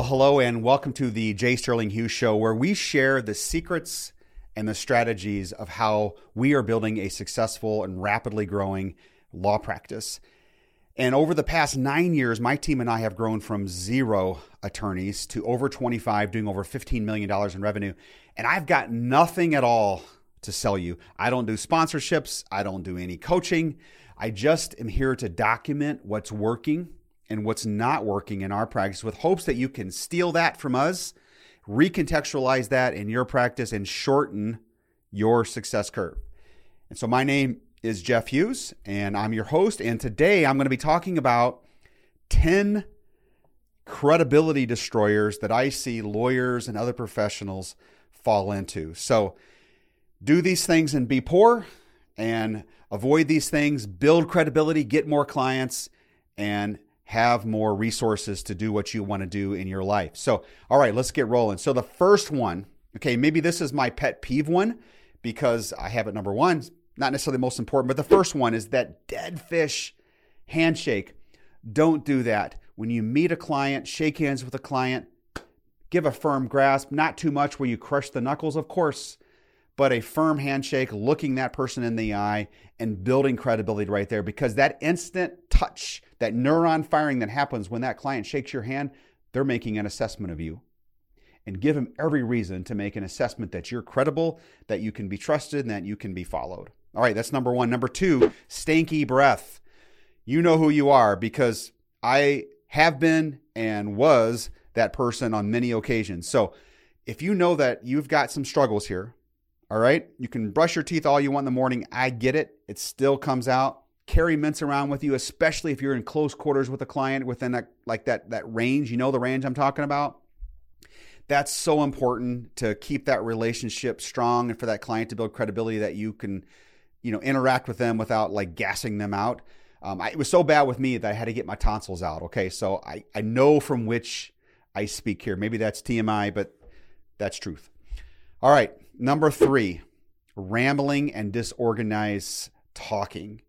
Well, hello and welcome to the J. Sterling Hughes Show, where we share the secrets and the strategies of how we are building a successful and rapidly growing law practice. And over the past nine years, my team and I have grown from zero attorneys to over 25, doing over $15 million in revenue. And I've got nothing at all to sell you. I don't do sponsorships, I don't do any coaching. I just am here to document what's working and what's not working in our practice with hopes that you can steal that from us, recontextualize that in your practice, and shorten your success curve. And so, my name is Jeff Hughes, and I'm your host. And today I'm going to be talking about 10 credibility destroyers that I see lawyers and other professionals fall into. So, do these things and be poor, and avoid these things, build credibility, get more clients, and have more resources to do what you want to do in your life. So, all right, let's get rolling. So, the first one, okay, maybe this is my pet peeve one because I have it number one, not necessarily the most important, but the first one is that dead fish handshake. Don't do that. When you meet a client, shake hands with a client, give a firm grasp, not too much where you crush the knuckles, of course, but a firm handshake, looking that person in the eye and building credibility right there because that instant touch, that neuron firing that happens when that client shakes your hand, they're making an assessment of you. And give them every reason to make an assessment that you're credible, that you can be trusted, and that you can be followed. All right, that's number one. Number two, stanky breath. You know who you are because I have been and was that person on many occasions. So if you know that you've got some struggles here, all right, you can brush your teeth all you want in the morning. I get it. It still comes out. Carry mints around with you, especially if you're in close quarters with a client within that like that that range. You know the range I'm talking about. That's so important to keep that relationship strong and for that client to build credibility that you can, you know, interact with them without like gassing them out. Um, I, it was so bad with me that I had to get my tonsils out. Okay, so I I know from which I speak here. Maybe that's TMI, but that's truth. All right, number three, rambling and disorganized talking.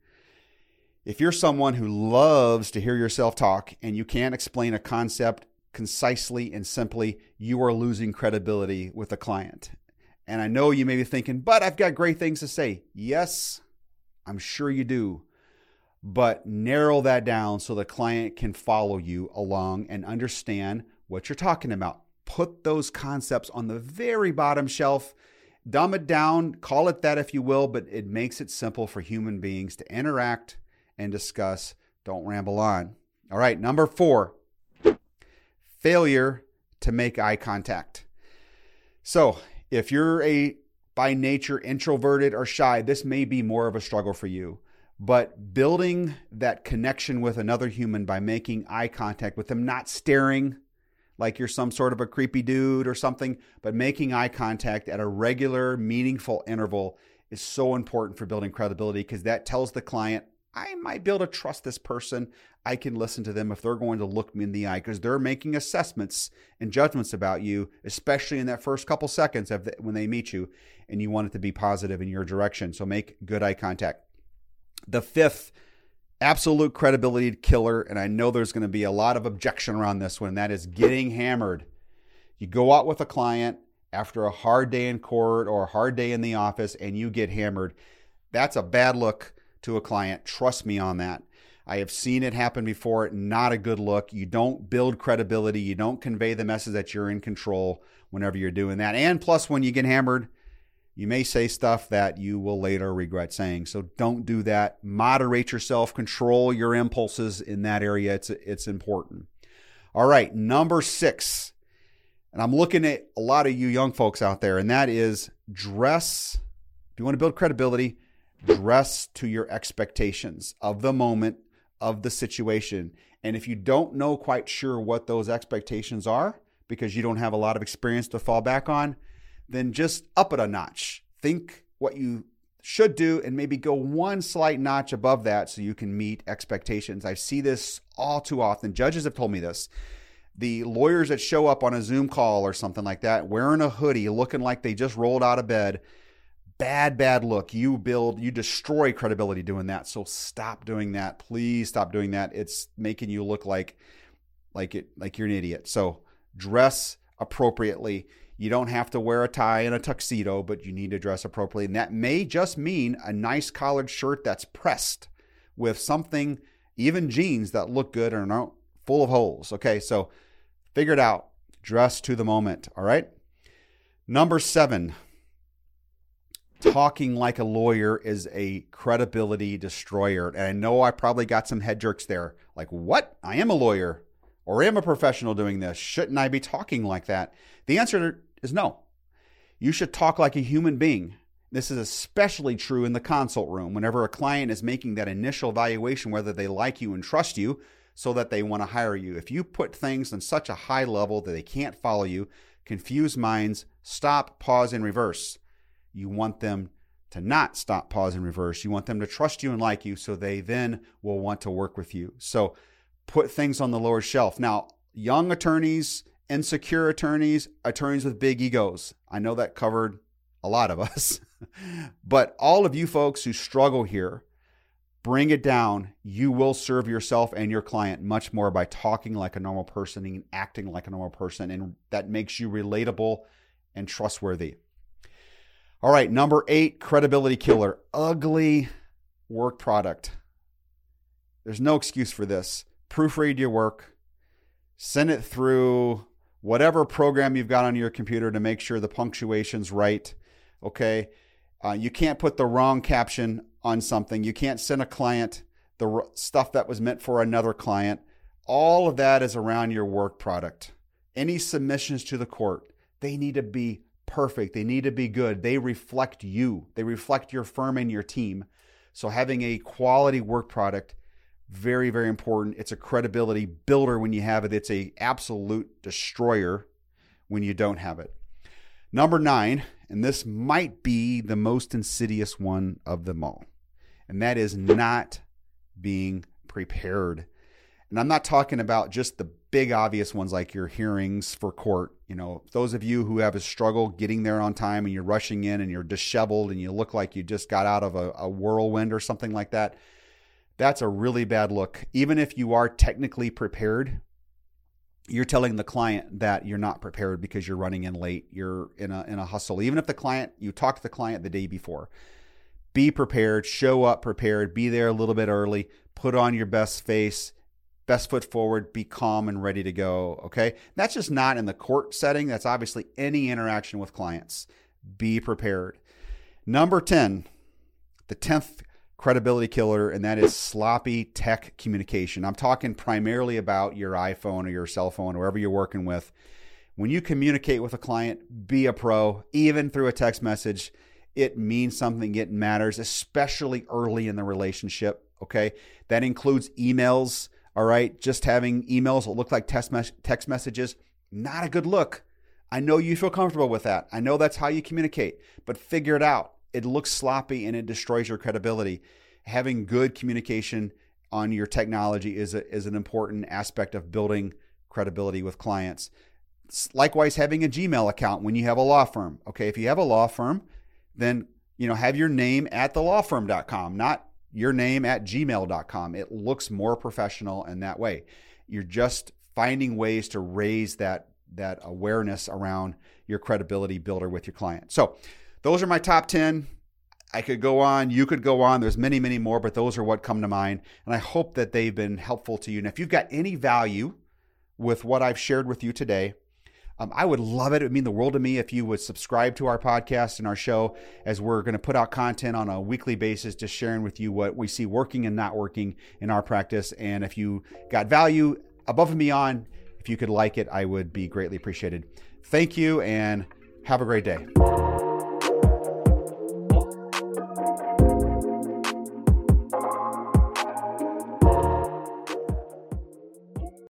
If you're someone who loves to hear yourself talk and you can't explain a concept concisely and simply, you are losing credibility with the client. And I know you may be thinking, but I've got great things to say. Yes, I'm sure you do. But narrow that down so the client can follow you along and understand what you're talking about. Put those concepts on the very bottom shelf dumb it down, call it that if you will, but it makes it simple for human beings to interact and discuss. Don't ramble on. All right, number four failure to make eye contact. So, if you're a by nature introverted or shy, this may be more of a struggle for you. But building that connection with another human by making eye contact with them, not staring like you're some sort of a creepy dude or something, but making eye contact at a regular, meaningful interval is so important for building credibility because that tells the client, I might be able to trust this person. I can listen to them if they're going to look me in the eye because they're making assessments and judgments about you, especially in that first couple seconds of the, when they meet you, and you want it to be positive in your direction. So make good eye contact. The fifth absolute credibility killer. And I know there's going to be a lot of objection around this one. That is getting hammered. You go out with a client after a hard day in court or a hard day in the office and you get hammered. That's a bad look to a client. Trust me on that. I have seen it happen before. Not a good look. You don't build credibility. You don't convey the message that you're in control whenever you're doing that. And plus, when you get hammered, you may say stuff that you will later regret saying. So don't do that. Moderate yourself, control your impulses in that area. It's, it's important. All right, number six. And I'm looking at a lot of you young folks out there, and that is dress. If you want to build credibility, dress to your expectations of the moment, of the situation. And if you don't know quite sure what those expectations are, because you don't have a lot of experience to fall back on, then just up it a notch. Think what you should do and maybe go one slight notch above that so you can meet expectations. I see this all too often. Judges have told me this. The lawyers that show up on a Zoom call or something like that, wearing a hoodie, looking like they just rolled out of bed, bad, bad look. You build, you destroy credibility doing that. So stop doing that. Please stop doing that. It's making you look like like it like you're an idiot. So dress appropriately. You don't have to wear a tie and a tuxedo, but you need to dress appropriately. And that may just mean a nice collared shirt that's pressed with something, even jeans that look good and aren't full of holes. Okay, so figure it out. Dress to the moment. All right. Number seven, talking like a lawyer is a credibility destroyer. And I know I probably got some head jerks there. Like, what? I am a lawyer or am a professional doing this. Shouldn't I be talking like that? The answer is no. You should talk like a human being. This is especially true in the consult room whenever a client is making that initial evaluation whether they like you and trust you so that they want to hire you. If you put things on such a high level that they can't follow you, confuse minds, stop, pause, and reverse. You want them to not stop, pause, and reverse. You want them to trust you and like you so they then will want to work with you. So put things on the lower shelf. Now, young attorneys, insecure attorneys, attorneys with big egos. I know that covered a lot of us. but all of you folks who struggle here, bring it down. You will serve yourself and your client much more by talking like a normal person and acting like a normal person. And that makes you relatable and trustworthy. All right, number eight, credibility killer. Ugly work product. There's no excuse for this. Proofread your work, send it through whatever program you've got on your computer to make sure the punctuation's right. Okay. Uh, you can't put the wrong caption on something. You can't send a client the r- stuff that was meant for another client. All of that is around your work product. Any submissions to the court, they need to be perfect. They need to be good. They reflect you, they reflect your firm and your team. So, having a quality work product, very, very important. It's a credibility builder when you have it, it's a absolute destroyer when you don't have it. Number nine, and this might be the most insidious one of them all, and that is not being prepared. And I'm not talking about just the big obvious ones like your hearings for court. You know, those of you who have a struggle getting there on time and you're rushing in and you're disheveled and you look like you just got out of a, a whirlwind or something like that, that's a really bad look. Even if you are technically prepared, you're telling the client that you're not prepared because you're running in late, you're in a in a hustle. Even if the client you talk to the client the day before. Be prepared, show up prepared, be there a little bit early, put on your best face, best foot forward, be calm and ready to go. Okay. That's just not in the court setting. That's obviously any interaction with clients. Be prepared. Number 10, the 10th credibility killer, and that is sloppy tech communication. I'm talking primarily about your iPhone or your cell phone, wherever you're working with. When you communicate with a client, be a pro, even through a text message. It means something, it matters, especially early in the relationship. Okay. That includes emails all right, just having emails that look like text, mes- text messages, not a good look. I know you feel comfortable with that. I know that's how you communicate, but figure it out. It looks sloppy and it destroys your credibility. Having good communication on your technology is, a, is an important aspect of building credibility with clients. Likewise, having a Gmail account when you have a law firm. Okay, if you have a law firm, then you know have your name at the lawfirm.com, not your name at gmail.com. It looks more professional in that way. You're just finding ways to raise that that awareness around your credibility builder with your client. So, those are my top 10. I could go on, you could go on. There's many, many more, but those are what come to mind. And I hope that they've been helpful to you. And if you've got any value with what I've shared with you today, um, I would love it. It would mean the world to me if you would subscribe to our podcast and our show as we're going to put out content on a weekly basis, just sharing with you what we see working and not working in our practice. And if you got value above and beyond, if you could like it, I would be greatly appreciated. Thank you and have a great day.